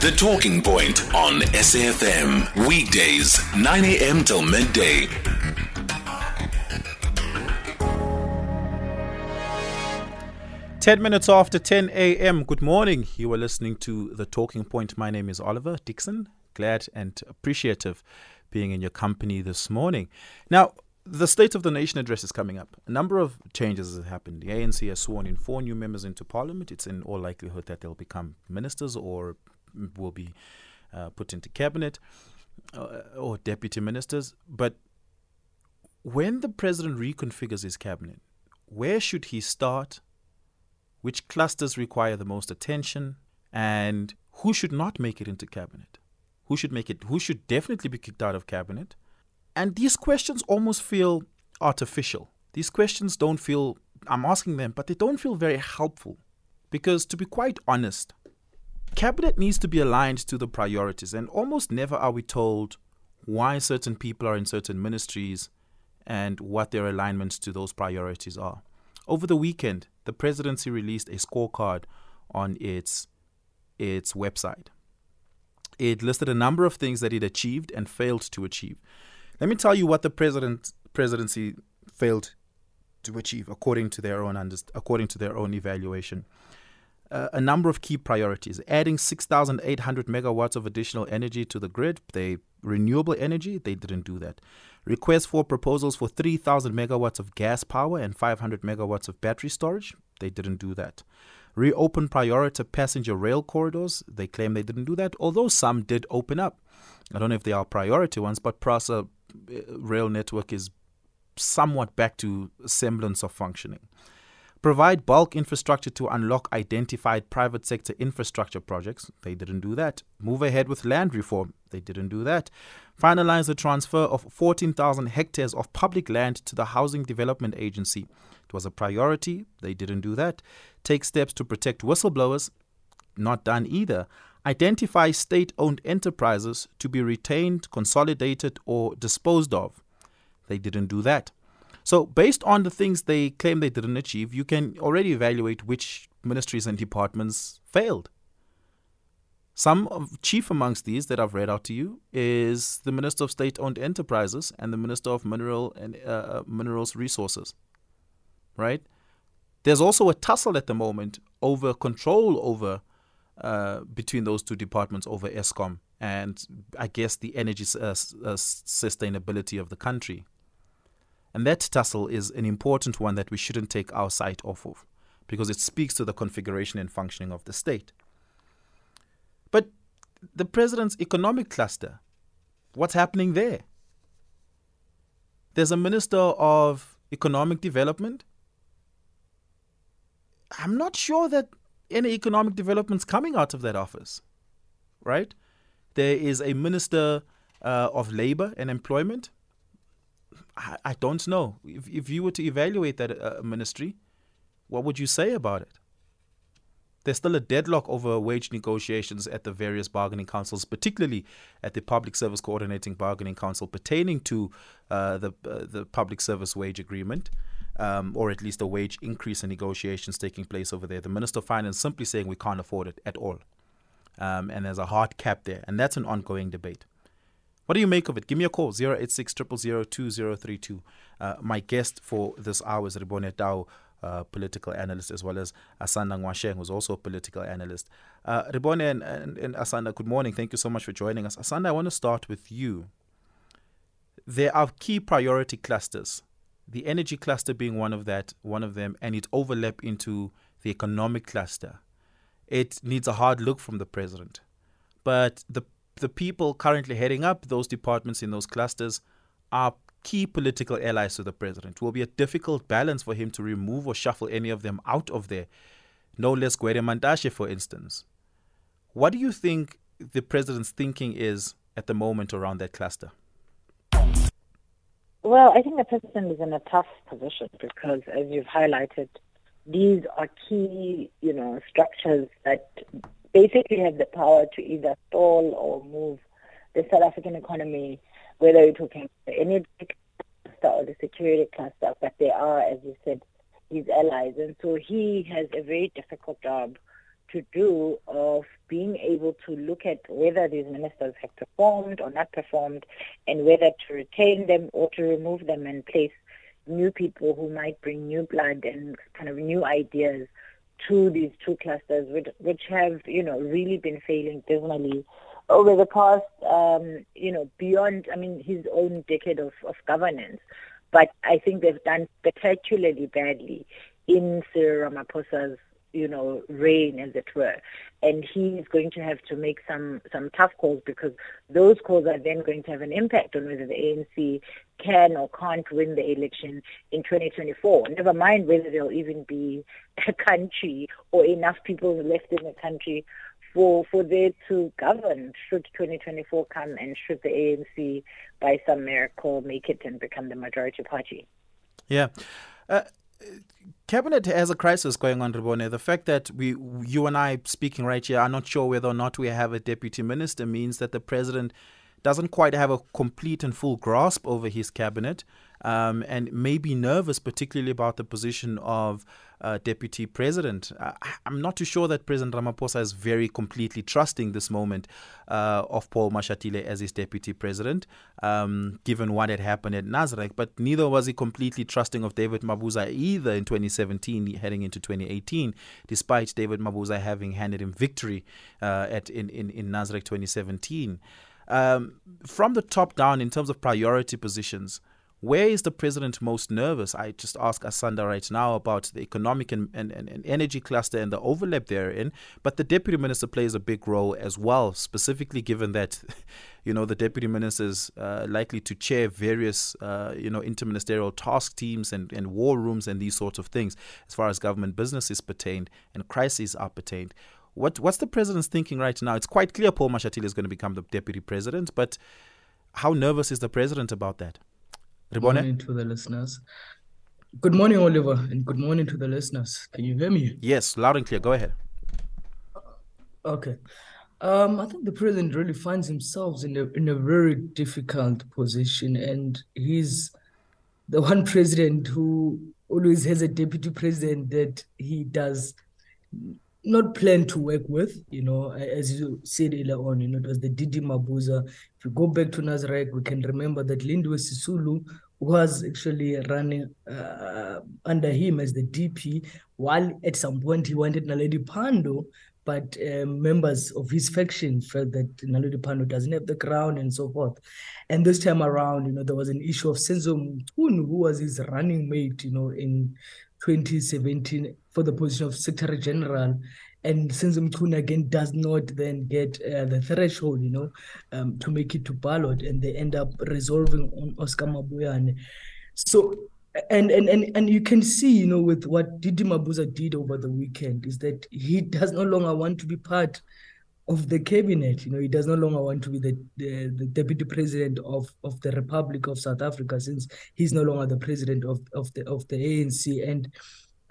The Talking Point on SAFM. Weekdays, 9 a.m. till midday. Ten minutes after 10 a.m. Good morning. You are listening to The Talking Point. My name is Oliver Dixon. Glad and appreciative being in your company this morning. Now, the State of the Nation address is coming up. A number of changes have happened. The ANC has sworn in four new members into Parliament. It's in all likelihood that they'll become ministers or will be uh, put into cabinet uh, or deputy ministers. But when the president reconfigures his cabinet, where should he start? Which clusters require the most attention? And who should not make it into cabinet? Who should make it? Who should definitely be kicked out of cabinet? And these questions almost feel artificial. These questions don't feel, I'm asking them, but they don't feel very helpful. Because to be quite honest, cabinet needs to be aligned to the priorities, and almost never are we told why certain people are in certain ministries and what their alignments to those priorities are. Over the weekend, the presidency released a scorecard on its its website. It listed a number of things that it achieved and failed to achieve. Let me tell you what the president presidency failed to achieve according to their own underst- according to their own evaluation. Uh, a number of key priorities: adding 6,800 megawatts of additional energy to the grid. They renewable energy. They didn't do that. Requests for proposals for 3,000 megawatts of gas power and 500 megawatts of battery storage. They didn't do that. Reopen priority passenger rail corridors. They claim they didn't do that, although some did open up. I don't know if they are priority ones, but PRASA rail network is somewhat back to semblance of functioning. Provide bulk infrastructure to unlock identified private sector infrastructure projects. They didn't do that. Move ahead with land reform. They didn't do that. Finalize the transfer of 14,000 hectares of public land to the Housing Development Agency. It was a priority. They didn't do that. Take steps to protect whistleblowers. Not done either identify state owned enterprises to be retained, consolidated, or disposed of. They didn't do that. So, based on the things they claim they didn't achieve, you can already evaluate which ministries and departments failed. Some of, chief amongst these that I've read out to you is the Minister of State-owned Enterprises and the Minister of Mineral and uh, uh Minerals Resources. Right? There's also a tussle at the moment over control over uh, between those two departments over Eskom and I guess the energy uh, uh, sustainability of the country. And that tussle is an important one that we shouldn't take our sight off of because it speaks to the configuration and functioning of the state. But the president's economic cluster, what's happening there? There's a minister of economic development. I'm not sure that any economic developments coming out of that office, right? There is a minister uh, of labor and employment. I, I, don't know. If, if you were to evaluate that uh, ministry, what would you say about it? There's still a deadlock over wage negotiations at the various bargaining councils, particularly at the Public Service Coordinating Bargaining Council pertaining to uh, the uh, the Public Service Wage Agreement um, or at least a wage increase in negotiations taking place over there. The Minister of Finance simply saying we can't afford it at all. Um, and there's a hard cap there. And that's an ongoing debate. What do you make of it? Give me a call, 086 2032. Uh, my guest for this hour is Rebone Tau, uh, political analyst, as well as Asanda Ngoasheng, who's also a political analyst. Uh, Rebone and, and, and Asanda, good morning. Thank you so much for joining us. Asanda, I want to start with you. There are key priority clusters the energy cluster being one of that one of them and it overlap into the economic cluster it needs a hard look from the president but the the people currently heading up those departments in those clusters are key political allies to the president. It will be a difficult balance for him to remove or shuffle any of them out of there. No less Gwede Mantashe, for instance. What do you think the president's thinking is at the moment around that cluster? Well, I think the president is in a tough position because, as you've highlighted, these are key, you know, structures that basically have the power to either stall or move the South African economy, whether you're talking the energy cluster or the security cluster, but they are, as you said, his allies. And so he has a very difficult job to do of being able to look at whether these ministers have performed or not performed and whether to retain them or to remove them and place new people who might bring new blood and kind of new ideas to these two clusters, which, which have, you know, really been failing dismally over the past, um, you know, beyond, I mean, his own decade of, of governance. But I think they've done spectacularly badly in Cyril Ramaphosa's you know, reign, as it were. And he is going to have to make some, some tough calls because those calls are then going to have an impact on whether the ANC can or can't win the election in 2024. Never mind whether there'll even be a country or enough people left in the country for for there to govern should 2024 come and should the ANC by some miracle make it and become the majority party. Yeah. Uh, Cabinet has a crisis going on, Rebone. The fact that we, you and I speaking right here, are not sure whether or not we have a deputy minister means that the president doesn't quite have a complete and full grasp over his cabinet um, and may be nervous, particularly about the position of uh, deputy president. Uh, I'm not too sure that President Ramaphosa is very completely trusting this moment uh, of Paul Mashatile as his deputy president, um, given what had happened at Nasrec. But neither was he completely trusting of David Mabuza either in 2017, heading into 2018, despite David Mabuza having handed him victory uh, at in in, in Nasrec 2017. Um, from the top down, in terms of priority positions, where is the president most nervous? I just ask Asanda right now about the economic and, and, and, energy cluster and the overlap therein. But the deputy minister plays a big role as well, specifically given that, you know, the deputy minister is uh, likely to chair various, uh, you know, interministerial task teams and, and war rooms and these sorts of things as far as government business is pertained and crises are pertained. What, what's the president's thinking right now? It's quite clear Paul Mashatile is going to become the deputy president, but how nervous is the president about that? Good morning to the listeners. Good morning, Oliver, and good morning to the listeners. Can you hear me? Yes, loud and clear. Go ahead. Okay. Um, I think the president really finds himself in a in a very difficult position, and he's the one president who always has a deputy president that he does not plan to work with, you know, as you said earlier on, you know, it was the DD Mabuza. If you go back to Nasrec, we can remember that Lindiwe Sisulu was actually running uh, under him as the DP, while at some point he wanted Naledi Pandor, but uh, members of his faction felt that Naledi Pandor doesn't have the crown and so forth. And this time around, you know, there was an issue of Senzo Mchunu, who was his running mate, you know, in 2017 for the position of Secretary General. And since Mchunu again does not then get uh, the threshold, you know, um, to make it to ballot, and they end up resolving on Oscar Mabuyane. So, and and and and you can see, you know, with what DD Mabuza did over the weekend, is that he does no longer want to be part of the cabinet. You know, he does no longer want to be the, the, the, deputy president of, of the Republic of South Africa since he's no longer the president of, of the of the ANC. And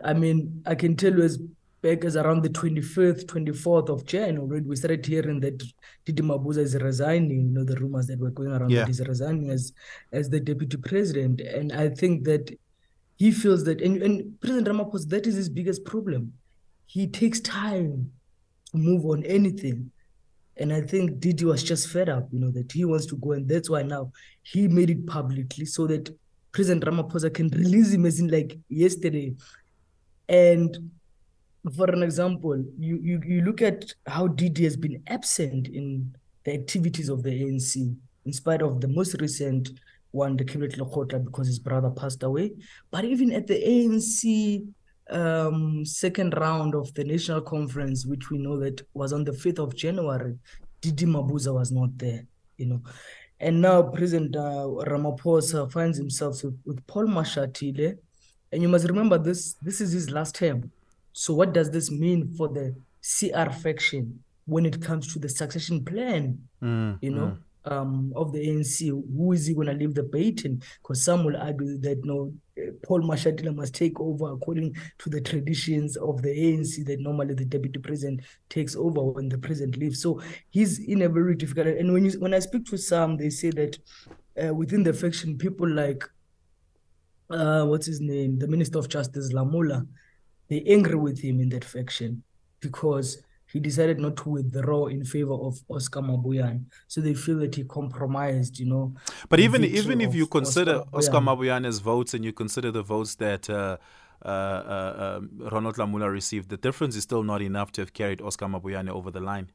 I mean, I can tell you as back as around the 25th, 24th of Jan already, we started hearing that DD Mabuza is resigning, you know, the rumors that were going around yeah. that he's resigning as as the deputy president. And I think that he feels that and, and President Ramaphosa, that is his biggest problem. He takes time to move on anything. And I think DD was just fed up, you know, that he wants to go. And that's why now he made it publicly so that President Ramaphosa can release him as in like yesterday. And for an example, you, you, you look at how DD has been absent in the activities of the ANC, in spite of the most recent one, the Cabinet Lekgotla, because his brother passed away. But even at the ANC um, second round of the national conference, which we know that was on the 5th of January, DD Mabuza was not there, you know. And now President uh, Ramaphosa finds himself with, with Paul Mashatile. And you must remember this, this is his last term. So what does this mean for the CR faction when it comes to the succession plan? Mm, you know, mm um, of the ANC, who is he going to leave the baton? Because some will argue that no, Paul Mashatile must take over according to the traditions of the ANC that normally the deputy president takes over when the president leaves. So he's in a very difficult. And when you when I speak to some, they say that uh, within the faction, people like uh, what's his name, the Minister of Justice Lamola, they're angry with him in that faction because he decided not to withdraw in favor of Oscar Mabuyane. So they feel that he compromised, you know. But even even if you consider Oscar, Mabuyane's votes and you consider the votes that uh, uh, uh, um, Ronald Lamola received, the difference is still not enough to have carried Oscar Mabuyane over the line.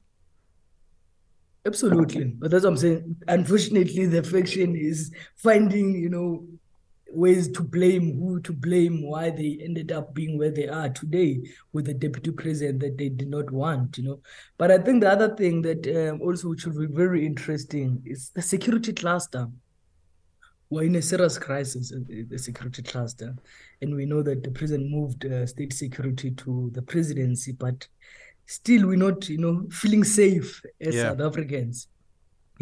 Absolutely, but that's what I'm saying. Unfortunately, the faction is finding, you know, ways to blame who to blame why they ended up being where they are today with the deputy president that they did not want you know. But i think the other thing that um, also which will be very interesting is the security cluster. We're in a serious crisis uh, the security cluster. And we know that the president moved uh, state security to the presidency but still we're not you know feeling safe as yeah. south africans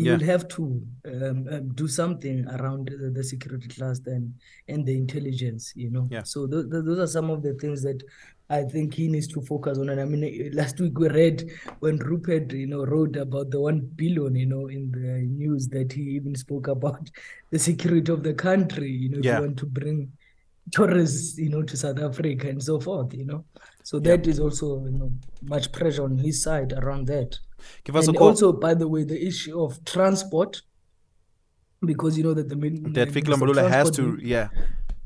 you yeah. will have to um, um, do something around the, the, security cluster and, and the intelligence, you know. Yeah. So th- th- those are some of the things that I think he needs to focus on. And I mean, eh, last week we read when Rupert, you know, wrote about the one billion, you know, in the news that he even spoke about the security of the country. You know, yeah. you want to bring tourists, you know, to South Africa and so forth. You know, so that yeah. is also you know much pressure on his side around that. Give us and a call. Also, by the way, the issue of transport, because you know that the that Mbalula has to, yeah,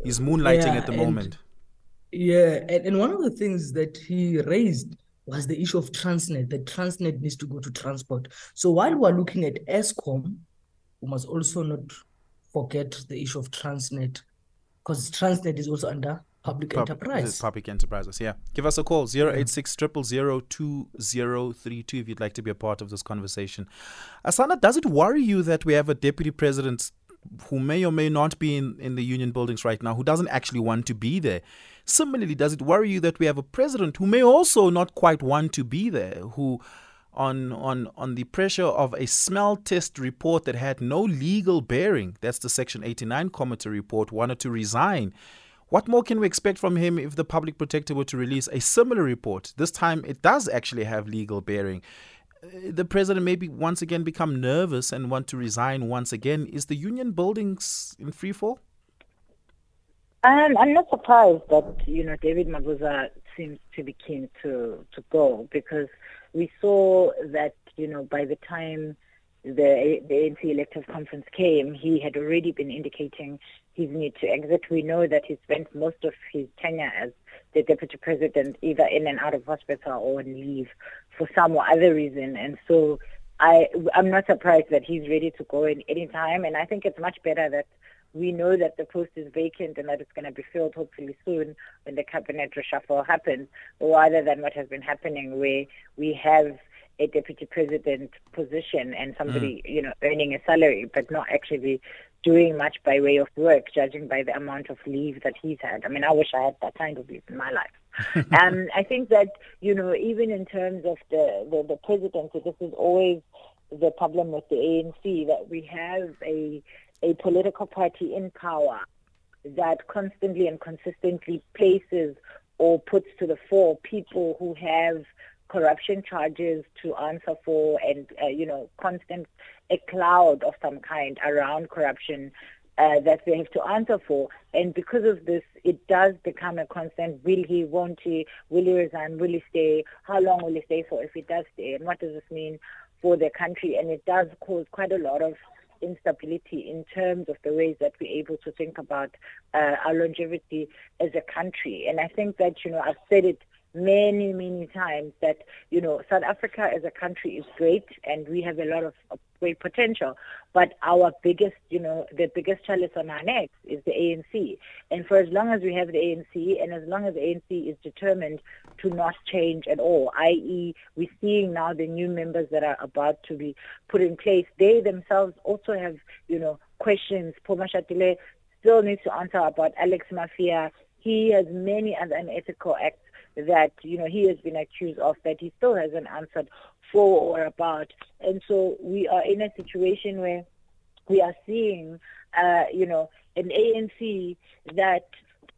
he's moonlighting yeah, at the and, moment. Yeah, and, and one of the things that he raised was the issue of Transnet. That Transnet needs to go to transport. So while we're looking at Eskom, we must also not forget the issue of Transnet, because Transnet is also under public Pub- enterprise. Public enterprises, yeah. Give us a call, 086 2032 if you'd like to be a part of this conversation. Asanda, does it worry you that we have a deputy president who may or may not be in, in the union buildings right now, who doesn't actually want to be there? Similarly, does it worry you that we have a president who may also not quite want to be there, who on on on the pressure of a smell test report that had no legal bearing, that's the Section 89 committee report, wanted to resign what more can we expect from him if the public protector were to release a similar report? This time it does actually have legal bearing. Uh, the president maybe once again become nervous and want to resign once again. Is the union buildings in free fall? Um, I'm not surprised that you know David Mabuza seems to be keen to to go because we saw that you know by the time the the ANC elective conference came, he had already been indicating his need to exit. We know that he spent most of his tenure as the deputy president either in and out of hospital or on leave for some or other reason. And so I, I'm not surprised that he's ready to go in any time. And I think it's much better that we know that the post is vacant and that it's going to be filled hopefully soon when the cabinet reshuffle happens, rather than what has been happening where we have a deputy president position and somebody, mm. you know, earning a salary but not actually doing much by way of work, judging by the amount of leave that he's had. I mean, I wish I had that kind of leave in my life. um, I think that, you know, even in terms of the, the, the presidency, this is always the problem with the ANC, that we have a, a political party in power that constantly and consistently places or puts to the fore people who have corruption charges to answer for and, uh, you know, constant a cloud of some kind around corruption uh, that they have to answer for. And because of this, it does become a constant, will he, won't he, will he resign, will he stay, how long will he stay for if he does stay, and what does this mean for the country? And it does cause quite a lot of instability in terms of the ways that we're able to think about uh, our longevity as a country. And I think that, you know, I've said it many, many times that, you know, South Africa as a country is great and we have a lot of great potential. But our biggest, you know, the biggest challenge on our necks is the ANC. And for as long as we have the ANC and as long as the ANC is determined to not change at all, i.e. we're seeing now the new members that are about to be put in place, they themselves also have, you know, questions. Poma still needs to answer about Alex Mafia. He has many other unethical acts that you know he has been accused of that he still hasn't answered for or about. And so we are in a situation where we are seeing, uh, you know, an ANC that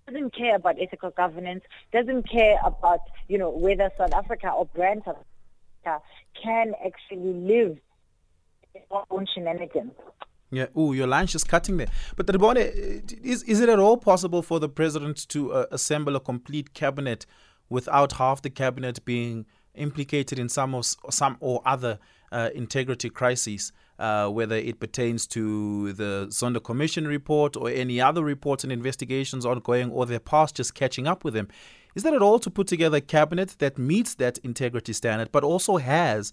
doesn't care about ethical governance, doesn't care about, you know, whether South Africa or brand South Africa can actually live their own shenanigans. Yeah. Oh, your line is cutting there. But Rebone, is is it at all possible for the president to uh, assemble a complete cabinet without half the cabinet being implicated in some or some or other uh, integrity crises, uh, whether it pertains to the Zondo Commission report or any other reports and investigations ongoing, or their past just catching up with them. Is that at all to put together a cabinet that meets that integrity standard, but also has,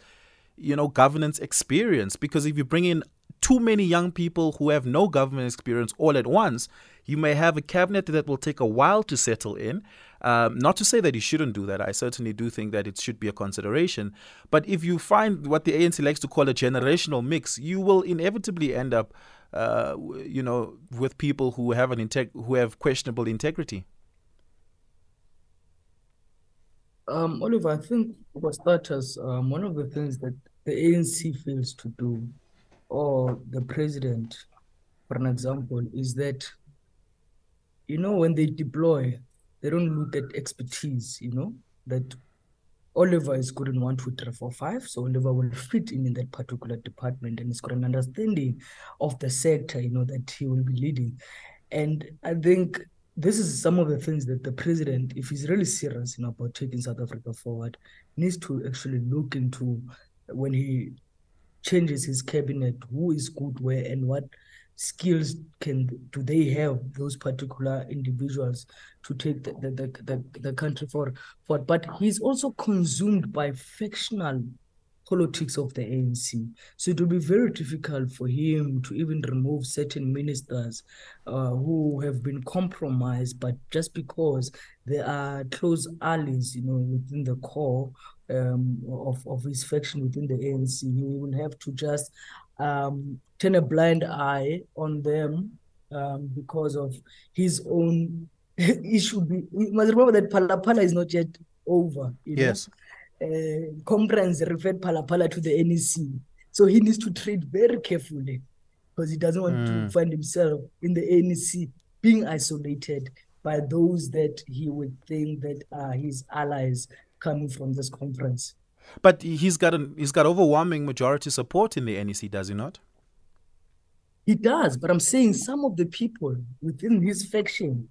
you know, governance experience? Because if you bring in too many young people who have no government experience all at once, you may have a cabinet that will take a while to settle in. Um, not to say that you shouldn't do that. I certainly do think that it should be a consideration. But if you find what the ANC likes to call a generational mix, you will inevitably end up, uh, you know, with people who have an integ- who have questionable integrity. Um, Oliver, I think for starters, um, one of the things that the ANC fails to do or the president, for an example, is that, you know, when they deploy, they don't look at expertise, you know, that Oliver is good in one, two, three, four, five. So Oliver will fit in in that particular department and he's got an understanding of the sector, you know, that he will be leading. And I think this is some of the things that the president, if he's really serious, you know, about taking South Africa forward, needs to actually look into when he changes his cabinet, who is good where and what skills can do they have those particular individuals to take the, the, the, the, the country forward, forward. But he's also consumed by factional politics of the ANC. So it will be very difficult for him to even remove certain ministers uh, who have been compromised, but just because they are close allies, you know, within the core um, of, of his faction within the ANC, he will have to just um, turn a blind eye on them um, because of his own. issue. be. We must remember that Phala is not yet over. yes. Uh, conference referred Phala to the NEC, so he needs to tread very carefully because he doesn't want mm. to find himself in the NEC being isolated by those that he would think that are his allies coming from this conference. But he's got an, he's got overwhelming majority support in the NEC, does he not? He does, but I'm saying some of the people within his faction,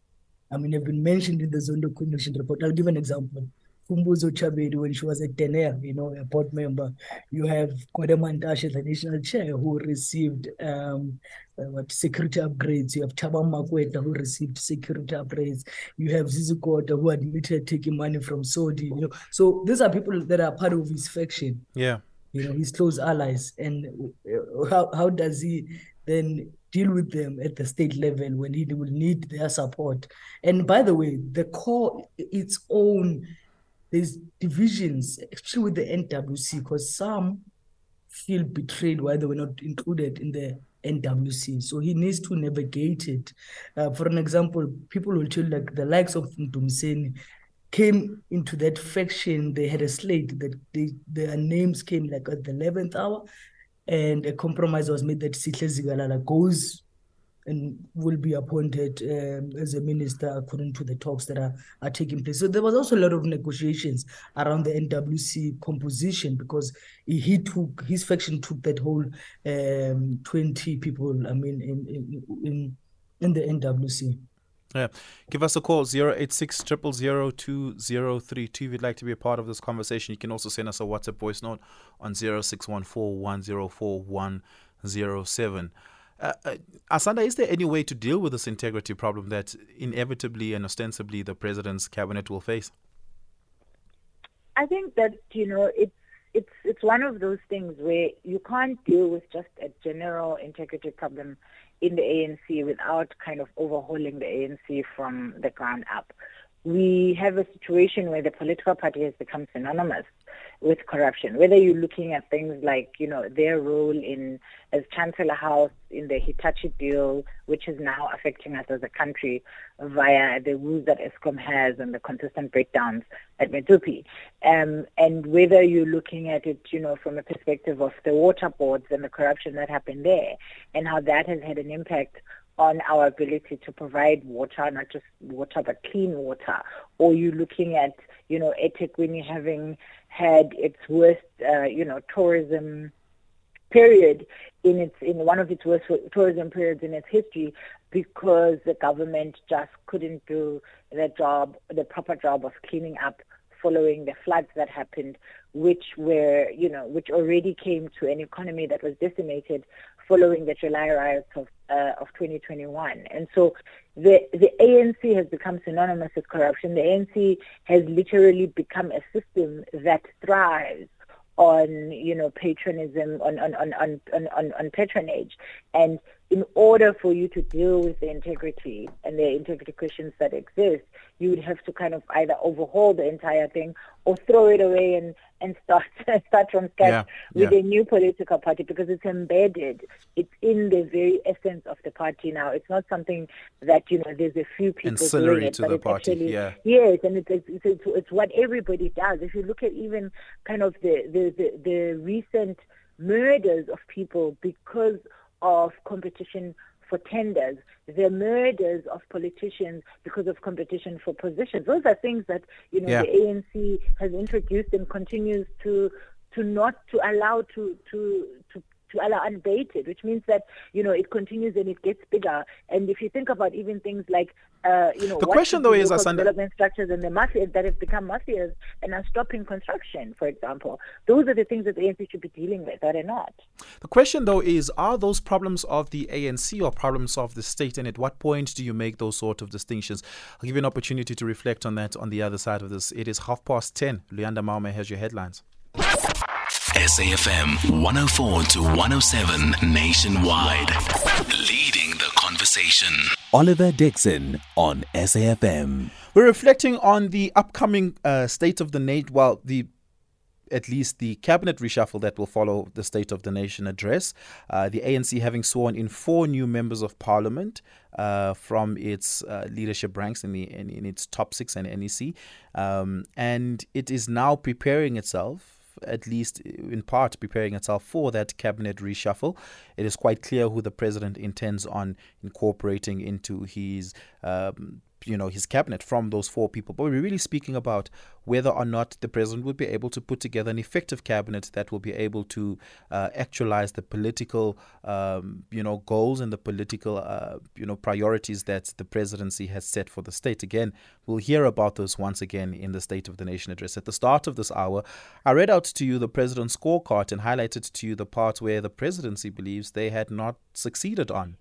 I mean, have been mentioned in the Zondo Commission report. I'll give an example. Khumbudzo Ntshavheni, when she was a Denel, you know, a board member. You have Gwede Mantashe, the national chair, who received um, uh, what security upgrades. You have Thabang Makwetla, who received security upgrades. You have Zizi Kodwa, who admitted taking money from Saudi. You know, so these are people that are part of his faction. Yeah. You know, his close allies. And uh, how, how does he then deal with them at the state level when he will need their support? And by the way, the core, its own there's divisions, especially with the NWC, because some feel betrayed why they were not included in the NWC. So he needs to navigate it. Uh, for an example, people will tell like the likes of Mdumiseni came into that faction. They had a slate that they, their names came like at the 11th hour, and a compromise was made that Sihle Zikalala goes and will be appointed um, as a minister according to the talks that are, are taking place. So there was also a lot of negotiations around the NWC composition because he, took his faction took that whole um, 20 people, I mean, in in in, the NWC. Yeah. Give us a call, 086 If you'd like to be a part of this conversation, you can also send us a WhatsApp voice note on 0614 104 107. Uh, uh, Asanda, is there any way to deal with this integrity problem that inevitably and ostensibly the president's cabinet will face? I think that you know it's it's it's one of those things where you can't deal with just a general integrity problem in the ANC without kind of overhauling the ANC from the ground up. We have a situation where the political party has become synonymous with corruption. Whether you're looking at things like, you know, their role in as Chancellor House in the Hitachi deal, which is now affecting us as a country via the rules that Eskom has and the consistent breakdowns at Medupi. Um, and whether you're looking at it, you know, from a perspective of the water boards and the corruption that happened there and how that has had an impact on our ability to provide water, not just water, but clean water. Or you're looking at, you know, eThekwini having had its worst, uh, you know, tourism period in its in one of its worst tourism periods in its history because the government just couldn't do the job, the proper job of cleaning up following the floods that happened, which were, you know, which already came to an economy that was decimated following the July riots of uh, of 2021. And so the the ANC has become synonymous with corruption. The ANC has literally become a system that thrives on you know patronism on on on on on, on patronage and in order for you to deal with the integrity and the integrity questions that exist, you would have to kind of either overhaul the entire thing or throw it away and, and start start from scratch yeah, with yeah. a new political party because it's embedded. It's in the very essence of the party now. It's not something that you know there's a few people Ancillary doing it, to but the it's party. actually yeah. yes, and it's it's, it's it's what everybody does. If you look at even kind of the the the, the recent murders of people because of competition for tenders, the murders of politicians because of competition for positions. Those are things that you know Yeah. the ANC has introduced and continues to to not to allow to to to to unabated, which means that you know it continues and it gets bigger. And if you think about even things like uh, you know The question, though, is, Asanda- development structures and the mafia that have become mafias and are stopping construction, for example. Those are the things that the ANC should be dealing with, are they not? The question, though, is are those problems of the ANC or problems of the state? And at what point do you make those sort of distinctions? I'll give you an opportunity to reflect on that on the other side of this. It is half past 10. Luyanda Maume has your headlines. SAFM 104 to 107 nationwide. Leading the conversation. Oliver Dixon on SAFM. We're reflecting on the upcoming uh, state of the nation, well, the at least the cabinet reshuffle that will follow the State of the Nation address. Uh, the ANC having sworn in four new members of parliament uh, from its uh, leadership ranks in the in, in its top six and NEC, um, and it is now preparing itself. At least in part, preparing itself for that cabinet reshuffle. It is quite clear who the president intends on incorporating into his um, you know his cabinet from those four people. But we're really speaking about whether or not the president will be able to put together an effective cabinet that will be able to uh, actualize the political um, you know goals and the political uh, you know priorities that the presidency has set for the state. Again we'll hear about those once again in the state of the nation address. At the start of this hour i read out to you the president's scorecard and highlighted to you the part where the presidency believes they had not succeeded on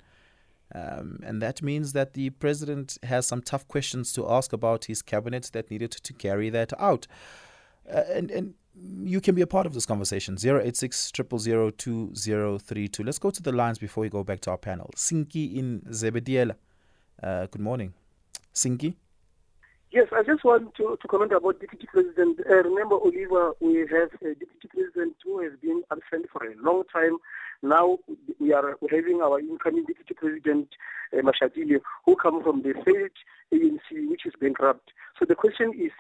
um, and that means that the president has some tough questions to ask about his cabinet that needed to carry that out. Uh, and, and you can be a part of this conversation. 086 2032. Let's go to the lines before we go back to our panel. Sinki in Zebediela. Uh, good morning. Sinki? Yes, I just want to, to comment about Deputy President. Uh, remember, Oliver, we have a Deputy President who has been absent for a long time. Now we are having our incoming Deputy President, uh, Mashatile, who comes from the third ANC, which is bankrupt. So the question is,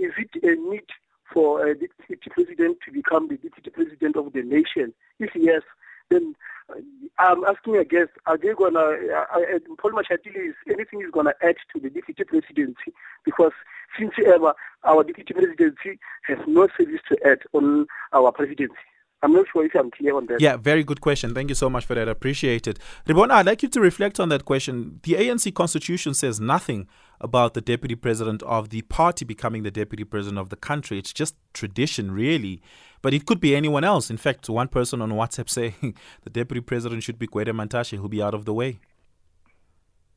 is it a need for a Deputy President to become the Deputy President of the nation? If yes, then uh, I'm asking a guest, are they gonna, uh, uh, Paul Mashatile, is anything is gonna add to the deputy presidency? Because since ever, our deputy presidency has no service to add on our presidency. I'm not sure if I'm clear on that. Yeah, very good question. Thank you so much for that. I appreciate it. Rebone, I'd like you to reflect on that question. The ANC constitution says nothing about the deputy president of the party becoming the deputy president of the country. It's just tradition, really. But it could be anyone else. In fact, one person on WhatsApp saying the deputy president should be Gwede Mantashe, who'll be out of the way.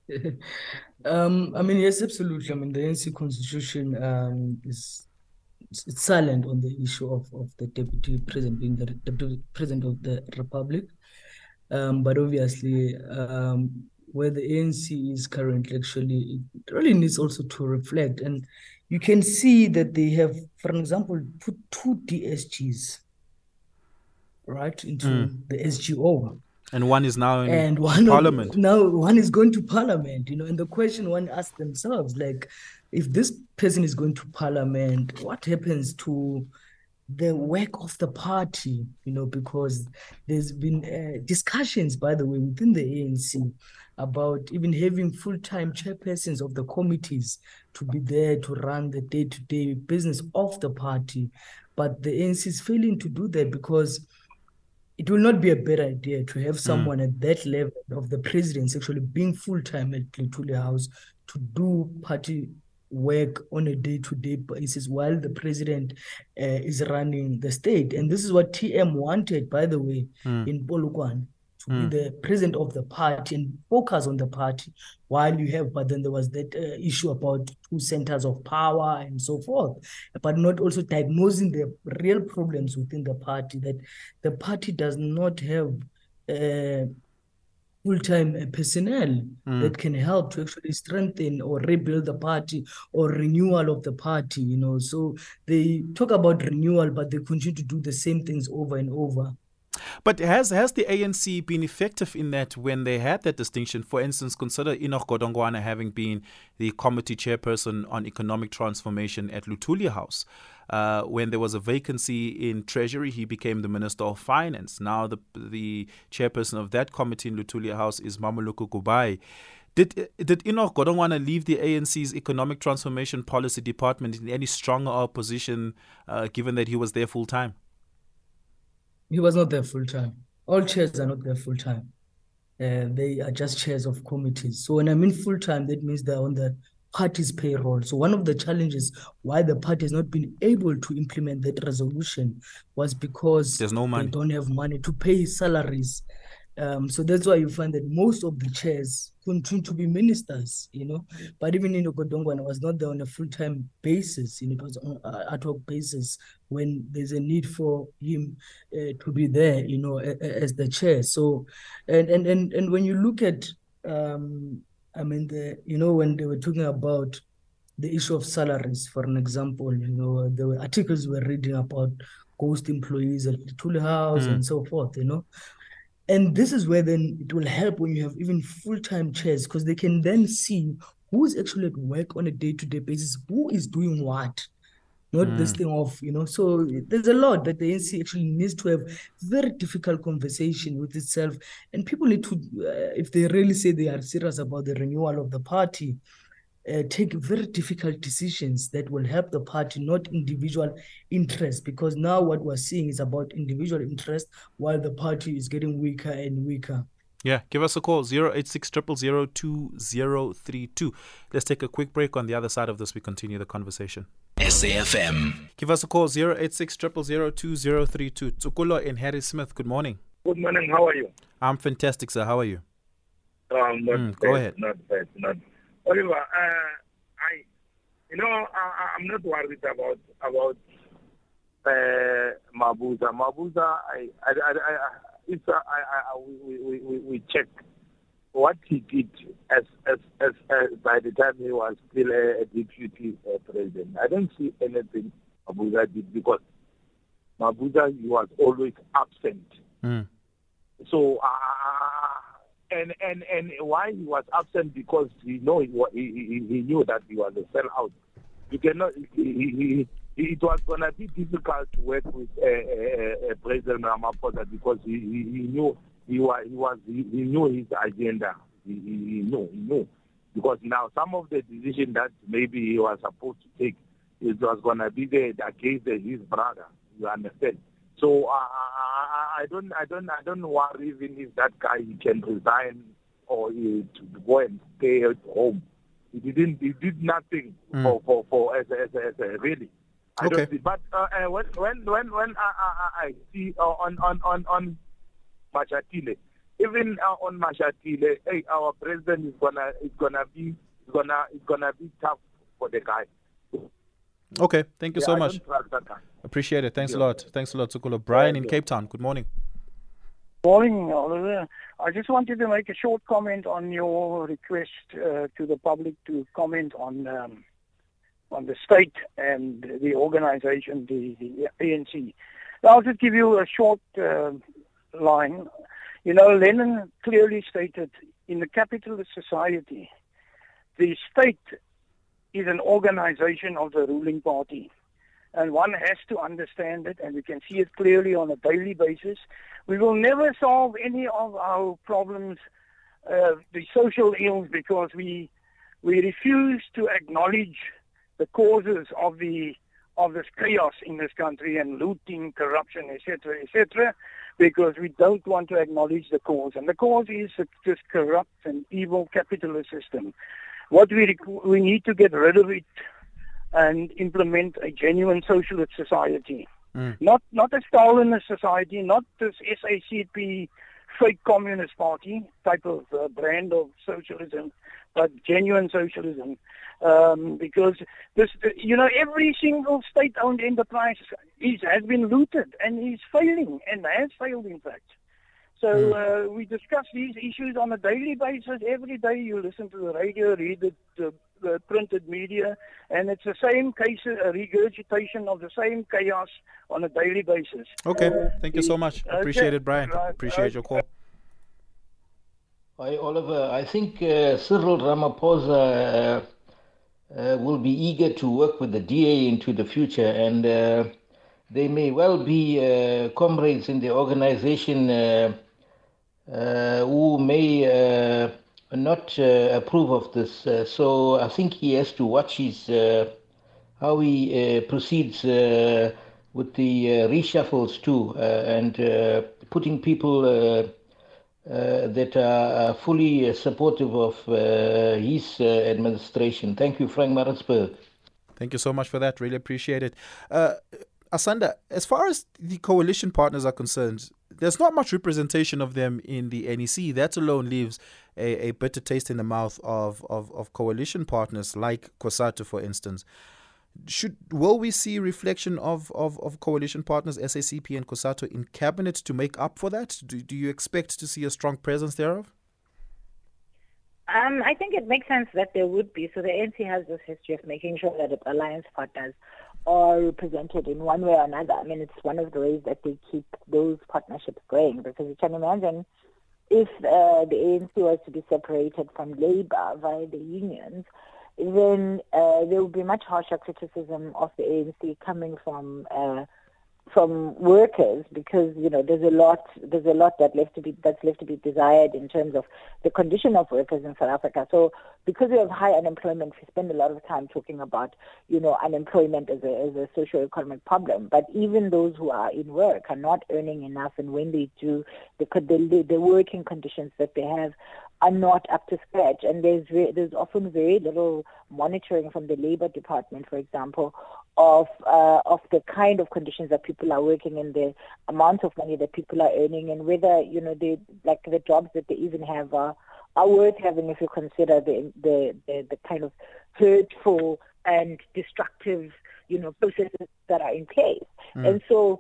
Um, I mean, yes, absolutely. I mean, the NC constitution um, is it's silent on the issue of, of the deputy president being the deputy president of the republic. Um, but obviously, um, where the ANC is currently, actually, it really needs also to reflect. And you can see that they have, for example, put two DSGs right into Mm. the SGO And one is now in and one parliament. Now one is going to parliament you know and the question one asks themselves like if this person is going to parliament what happens to the work of the party you know because there's been uh, discussions by the way within the ANC about even having full-time chairpersons of the committees to be there to run the day-to-day business of the party but the ANC is failing to do that because it will not be a bad idea to have someone at that level of the presidency actually being full time at Luthuli House to do party work on a day-to-day basis while the president uh, is running the state. And this is what TM wanted, by the way, mm. in Polokwane to mm. the president of the party and focus on the party while you have but then there was that uh, issue about two centers of power and so forth but not also diagnosing the real problems within the party that the party does not have uh, full-time uh, personnel mm. that can help to actually strengthen or rebuild the party or renewal of the party you know so they talk about renewal but they continue to do the same things over and over but has has the ANC been effective in that when they had that distinction? For instance, consider Enoch Godongwana having been the committee chairperson on economic transformation at Luthuli House. Uh, when there was a vacancy in Treasury, he became the Minister of Finance. Now the the chairperson of that committee in Luthuli House is Mmamoloko Kubayi. Did did Enoch Godongwana leave the ANC's economic transformation policy department in any stronger opposition, uh, given that he was there full time? He was not there full time. All chairs are not there full time. Uh, they are just chairs of committees. So when I mean full time, that means they're on the party's payroll. So one of the challenges why the party has not been able to implement that resolution was because there's no money. They don't have money to pay salaries um, so that's why you find that most of the chairs continue to be ministers, you know. But even in Godongwana was not there on a full-time basis, you know, it was on an ad hoc basis when there's a need for him uh, to be there, you know, as the chair. So, and and and and when you look at, um, I mean, the you know when they were talking about the issue of salaries, for an example, you know, there were articles we were reading about ghost employees at Luthuli House mm. and so forth, you know. And this is where then it will help when you have even full-time chairs because they can then see who is actually at work on a day-to-day basis, who is doing what, not mm. this thing of, you know. So there's a lot that the ANC actually needs to have very difficult conversation with itself. And people need to, uh, if they really say they are serious about the renewal of the party, uh, take very difficult decisions that will help the party, not individual interest. Because now what we're seeing is about individual interest, while the party is getting weaker and weaker. Yeah, give us a call 086 2032. Let's take a quick break. On the other side of this, we continue the conversation. SAFM. Give us a call 086 2032. Tsukulo and Harry Smith, good morning. Good morning. How are you? I'm fantastic, sir. How are you? Um, not Mm, bad, go ahead. Not bad. Not Oliver, uh, I, you know, I, I'm not worried about about uh, Mabuza. Mabuza, I, I, I, I it's uh, I, I, we, we, we, we check what he did as, as, as, as by the time he was still a, a deputy uh, president. I don't see anything Mabuza did because Mabuza he was always absent. Mm. So uh, and and and why he was absent because he know he, he, he, knew that he was a sellout. You cannot. He, he, he, it was gonna be difficult to work with uh, uh, uh, President Ramaphosa because he, he, knew he was he was he, knew his agenda. He, he, he knew he knew because now some of the decisions that maybe he was supposed to take it was gonna be there against his brother. You understand? So uh, I, I don't, I don't, I don't worry even if that guy he can resign or he, to go and stay at home. He didn't, he did nothing Mm. for, for, for as a, as a, as a really. I Okay. don't see. But uh, uh, when, when, when, when I, I, I I see uh, on, on, on, on Mashatile, even uh, on Mashatile, hey, our president is gonna, is gonna be, is gonna, is gonna be tough for the guy. Okay, thank you Yeah, so I much. don't trust that guy. Appreciate it. Thanks a lot. Thanks a lot, Tsukulo. Brian in you. Cape Town, good morning. Morning, Oliver. I just wanted to make a short comment on your request uh, to the public to comment on um, on the state and the organization, the, the ANC. I'll just give you a short uh, line. You know, Lenin clearly stated in the capitalist society, the state is an organization of the ruling party. And one has to understand it, and we can see it clearly on a daily basis. We will never solve any of our problems, uh, the social ills, because we we refuse to acknowledge the causes of the of this chaos in this country and looting, corruption, etc., etc., because we don't want to acknowledge the cause. And the cause is this corrupt and evil capitalist system. What we requ- we need to get rid of it and implement a genuine socialist society. Mm. Not not a Stalinist society, not this SACP fake communist party type of uh, brand of socialism, but genuine socialism. Um, because this, you know, every single state-owned enterprise is, has been looted and is failing and has failed, in fact. So uh, we discuss these issues on a daily basis. Every day you listen to the radio, read the, the, the printed media, and it's the same case, a regurgitation of the same chaos on a daily basis. Okay, Uh, thank you so much. okay, Appreciate it, Brian. right, Appreciate right. your call. Hi, Oliver. I think uh, Cyril Ramaphosa uh, uh, will be eager to work with the DA into the future, and uh, they may well be uh, comrades in the organization uh, uh, who may uh, not uh, approve of this. Uh, so I think he has to watch his uh, how he uh, proceeds uh, with the uh, reshuffles too, uh, and uh, putting people. Uh, uh, that are uh, fully uh, supportive of uh, his uh, administration. Thank you, Frank Maritzburg. Thank you so much for that. Really appreciate it. Asanda, as far as the coalition partners are concerned, there's not much representation of them in the NEC. That alone leaves a, a bitter taste in the mouth of, of, of coalition partners like COSATU, for instance. Should will we see reflection of, of, of coalition partners SACP and COSATU in cabinet to make up for that? Do, do you expect to see a strong presence thereof? Um, I think it makes sense that there would be. So the ANC has this history of making sure that alliance partners are represented in one way or another. I mean, it's one of the ways that they keep those partnerships going because you can imagine if uh, the ANC was to be separated from Labour via the unions, then uh, there would be much harsher criticism of the ANC coming from uh, from workers because you know there's a lot there's a lot that left to be that's left to be desired in terms of the condition of workers in South Africa. So because we have high unemployment, we spend a lot of time talking about you know unemployment as a as a socio-economic problem. But even those who are in work are not earning enough, and when they do, the the, the working conditions that they have are not up to scratch, and there's ve- there's often very little monitoring from the labor department, for example, of uh, of the kind of conditions that people are working in, the amount of money that people are earning, and whether you know they like the jobs that they even have are are worth having if you consider the the the, the kind of hurtful and destructive you know processes that are in place, and so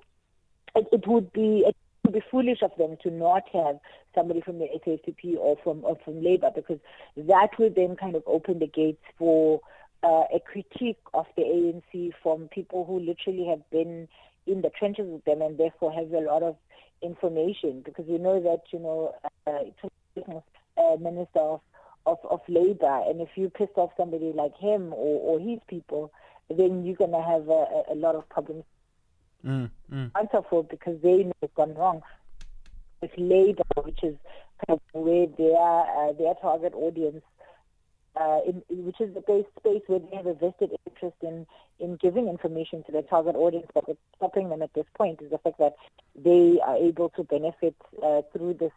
it, it would be. It, would be foolish of them to not have somebody from the SACP or from or from Labour because that would then kind of open the gates for uh, a critique of the ANC from people who literally have been in the trenches with them and therefore have a lot of information because we know that you know uh, uh, minister of, of of Labour and if you piss off somebody like him or, or his people then you're going to have a, a lot of problems Mm, mm. answer for because they know it's gone wrong. With Labour, which is kind of where their uh, their target audience, uh, in, which is the base space where they have a vested interest in in giving information to their target audience, but what's stopping them at this point is the fact that they are able to benefit uh, through this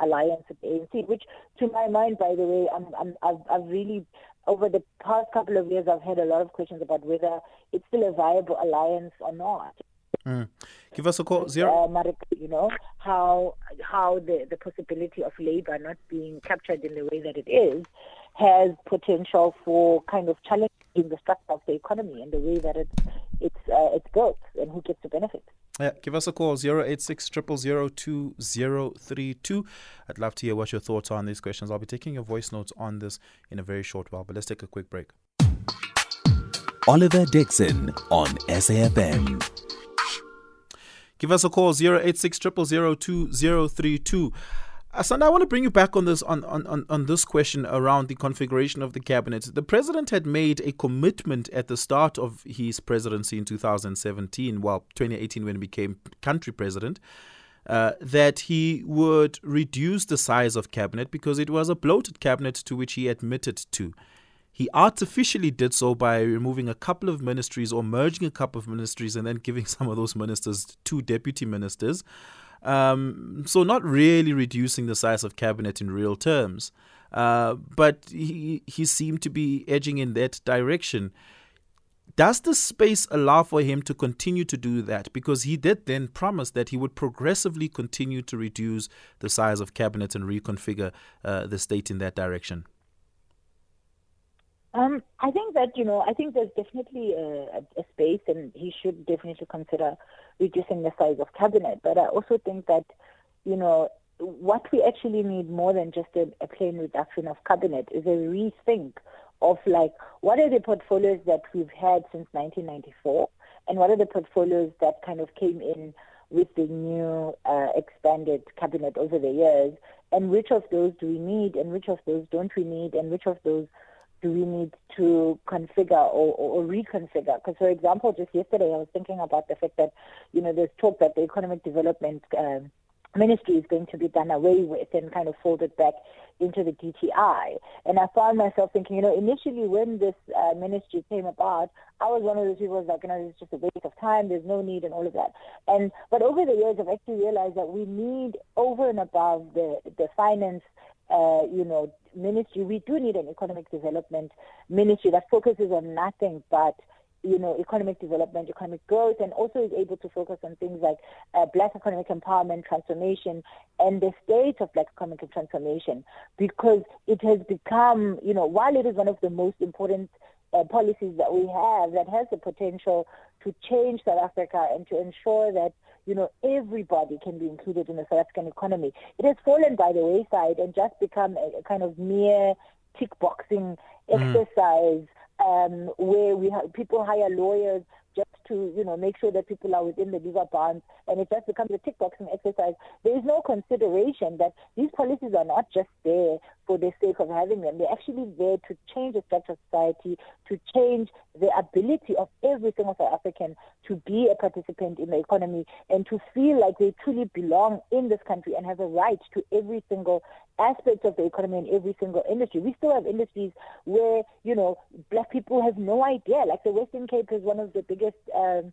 alliance with the ANC. Which, to my mind, by the way, I'm, I'm, I've, I've really over the past couple of years, I've had a lot of questions about whether it's still a viable alliance or not Mm. Give us a call. Zero. uh, you know how how the the possibility of labor not being captured in the way that it is has potential for kind of challenging the structure of the economy and the way that it's it's uh, it's built and who gets the benefit. Yeah, give us a call 086 2032. I'd love to hear what your thoughts are on these questions. I'll be taking your voice notes on this in a very short while, but let's take a quick break. Oliver Dixon on SAFM. Give us a call 086 2032. Asanda, I want to bring you back on this on, on, on, this question around the configuration of the cabinet. The president had made a commitment at the start of his presidency in 2017, well, 2018 when he became country president, uh, that he would reduce the size of cabinet because it was a bloated cabinet to which he admitted to. He artificially did so by removing a couple of ministries or merging a couple of ministries and then giving some of those ministers two deputy ministers. Um, so, not really reducing the size of cabinet in real terms. Uh, but he, he seemed to be edging in that direction. Does the space allow for him to continue to do that? Because he did then promise that he would progressively continue to reduce the size of cabinet and reconfigure uh, the state in that direction. Um, that you know, I think there's definitely a, a, space, and he should definitely consider reducing the size of cabinet. But I also think that you know, what we actually need more than just a, a plain reduction of cabinet is a rethink of like what are the portfolios that we've had since 1994, and what are the portfolios that kind of came in with the new uh, expanded cabinet over the years, and which of those do we need, and which of those don't we need, and which of those do we need to configure or, or, or reconfigure? Because, for example, just yesterday I was thinking about the fact that, you know, there's talk that the economic development um, ministry is going to be done away with and kind of folded back into the DTI. And I found myself thinking, you know, initially when this uh, ministry came about, I was one of those people who was like, you know, it's just a waste of time. There's no need and all of that. And but over the years, I've actually realized that we need over and above the the finance uh, you know, ministry. We do need an economic development ministry that focuses on nothing but you know, economic development, economic growth, and also is able to focus on things like uh, black economic empowerment, transformation, and the state of black economic transformation, because it has become, you know, while it is one of the most important uh, policies that we have that has the potential to change South Africa and to ensure that you know, everybody can be included in the South African economy. It has fallen by the wayside and just become a, a kind of mere tick boxing mm. exercise um, where we have people hire lawyers to, you know, make sure that people are within the legal bounds, and it just becomes a tick boxing exercise. There is no consideration that these policies are not just there for the sake of having them. They're actually there to change the structure of society, to change the ability of every single South African to be a participant in the economy and to feel like they truly belong in this country and have a right to every single aspect of the economy and every single industry. We still have industries where, you know, black people have no idea. Like the Western Cape is one of the biggest um,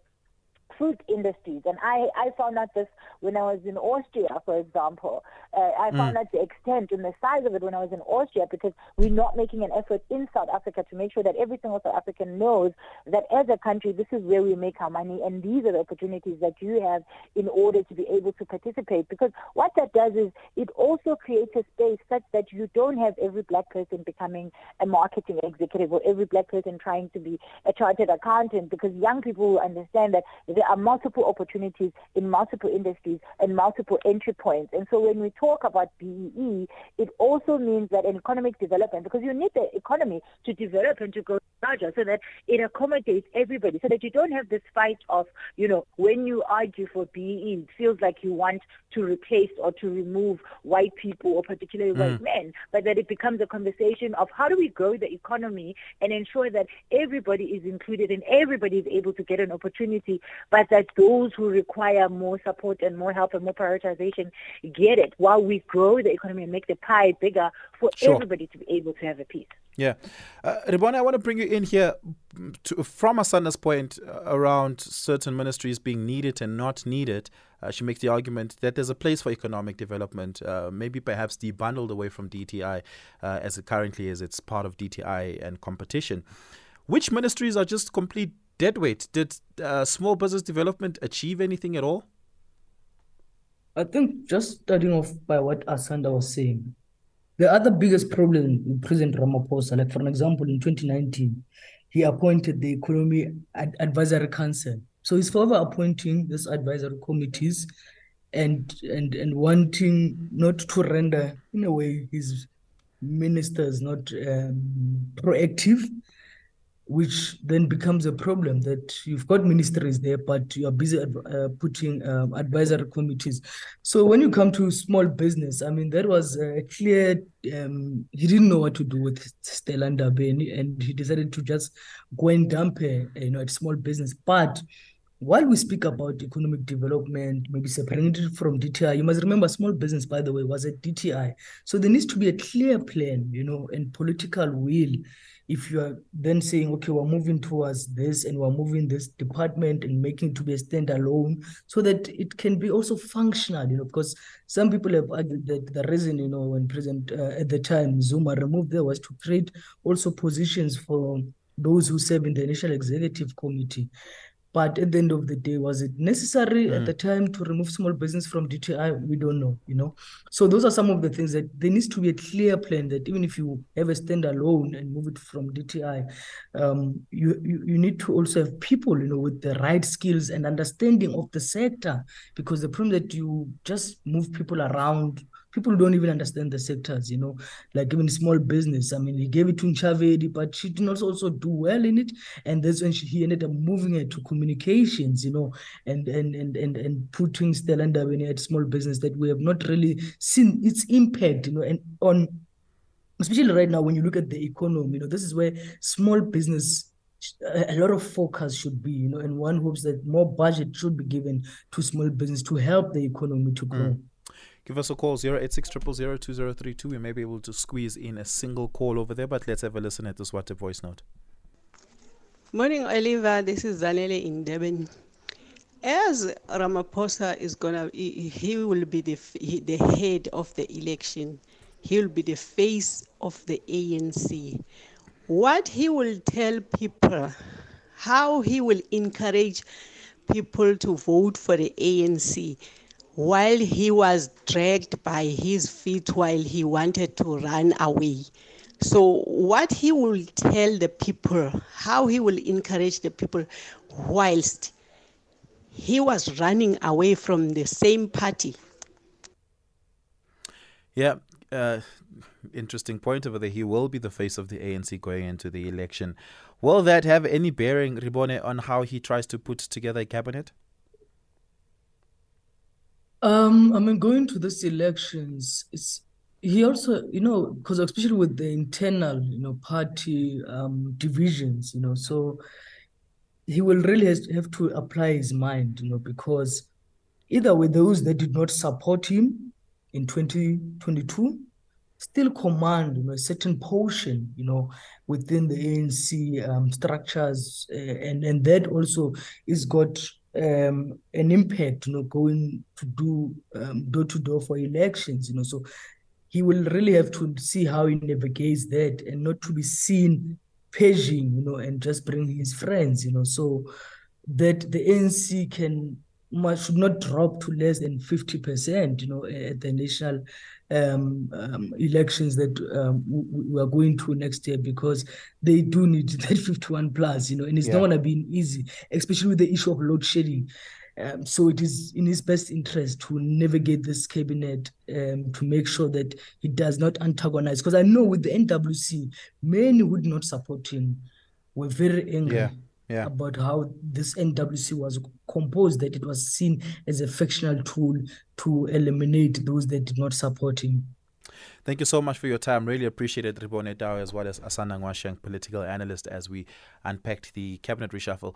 fruit industries. And I, I found out this when I was in Austria, for example. Uh, I mm. found out the extent and the size of it when I was in Austria because we're not making an effort in South Africa to make sure that every single South African knows that as a country, this is where we make our money and these are the opportunities that you have in order to be able to participate. Because what that does is it also creates a space such that you don't have every black person becoming a marketing executive or every black person trying to be a chartered accountant because young people will understand that there are multiple opportunities in multiple industries and multiple entry points. And so when we talk about BEE, it also means that an economic development, because you need the economy to develop and to grow larger so that it accommodates everybody, so that you don't have this fight of, you know, when you argue for BEE, it feels like you want to replace or to remove white people or particularly mm. white men, but that it becomes a conversation of how do we grow the economy and ensure that everybody is included and everybody is able to get an opportunity, but that those who require more support and more help and more prioritization get it while we grow the economy and make the pie bigger for sure. everybody to be able to have a piece. Yeah. Uh, I want to bring you in here to, from Asanda's point uh, around certain ministries being needed and not needed. Uh, she makes the argument that there's a place for economic development, uh, maybe perhaps debundled away from DTI uh, as it currently is. It's part of DTI and competition. Which ministries are just complete deadweight? Did uh, small business development achieve anything at all? I think just starting off by what Asanda was saying, the other biggest problem with President Ramaphosa, like for an example, in 2019, he appointed the Economy Ad- Advisory Council. So he's forever appointing these advisory committees and and and wanting not to render in a way his ministers not um, proactive which then becomes a problem that you've got ministries there, but you are busy uh, putting um, advisory committees. So when you come to small business, I mean, that was a clear, um, he didn't know what to do with Stella Ndabeni, and he decided to just go and dump a, you know, a small business. But while we speak about economic development, maybe separating it from DTI, you must remember small business, by the way, was a DTI. So there needs to be a clear plan, you know, and political will if you are then saying, okay, we're moving towards this and we're moving this department and making it to be a standalone so that it can be also functional, you know, because some people have argued that the reason, you know, when President uh, at the time Zuma removed there was to create also positions for those who serve in the National Executive Committee. But at the end of the day, was it necessary mm. at the time to remove small business from DTI? We don't know, you know. So those are some of the things that there needs to be a clear plan that even if you have a standalone and move it from DTI, um, you, you you need to also have people, you know, with the right skills and understanding of the sector. Because the problem that you just move people around people don't even understand the sectors, you know, like even small business. I mean, he gave it to Ntshavheni, but she did not also do well in it. And that's when she, he ended up moving it to communications, you know, and and and and, and putting Stella Ndabeni at small business that we have not really seen its impact, you know, and on especially right now when you look at the economy, you know, this is where small business a lot of focus should be, you know, and one hopes that more budget should be given to small business to help the economy to grow. Mm. Give us a call 086 2032. We may be able to squeeze in a single call over there, but let's have a listen at this WhatsApp voice note. Morning, Oliver. This is Zanele in Devon. As Ramaphosa is gonna, he, will be the he, the head of the election. He will be the face of the ANC. What he will tell people, how he will encourage people to vote for the ANC while he was dragged by his feet while he wanted to run away. So, what he will tell the people, how he will encourage the people whilst he was running away from the same party. Yeah, uh, interesting point over there. He will be the face of the ANC going into the election. Will that have any bearing, Rebone, on how he tries to put together a cabinet? Um, I mean, going to these elections, it's he also, you know, because especially with the internal, you know, party um, divisions, you know, so he will really have to apply his mind, you know, because either with those that did not support him in 2022 still command you know a certain portion you know within the ANC um, structures uh, and and that also is got um, an impact, you know, going to do um, door to door for elections, you know. So he will really have to see how he navigates that and not to be seen paging, you know, and just bring his friends, you know. So that the ANC can should not drop to less than 50%, you know, at the national um, um, elections that um, we are going to next year because they do need that 51 plus, you know, and it's yeah. not going to be easy, especially with the issue of load shedding. Um, so it is in his best interest to navigate this cabinet um, to make sure that he does not antagonize. Because I know with the NWC, many would not support him. Were very angry. Yeah yeah. about how this NWC was composed, that it was seen as a factional tool to eliminate those that did not support him. Thank you so much for your time. Really appreciate it, Rebone Tau, as well as Asanda Ngoasheng, political analyst, as we unpacked the cabinet reshuffle.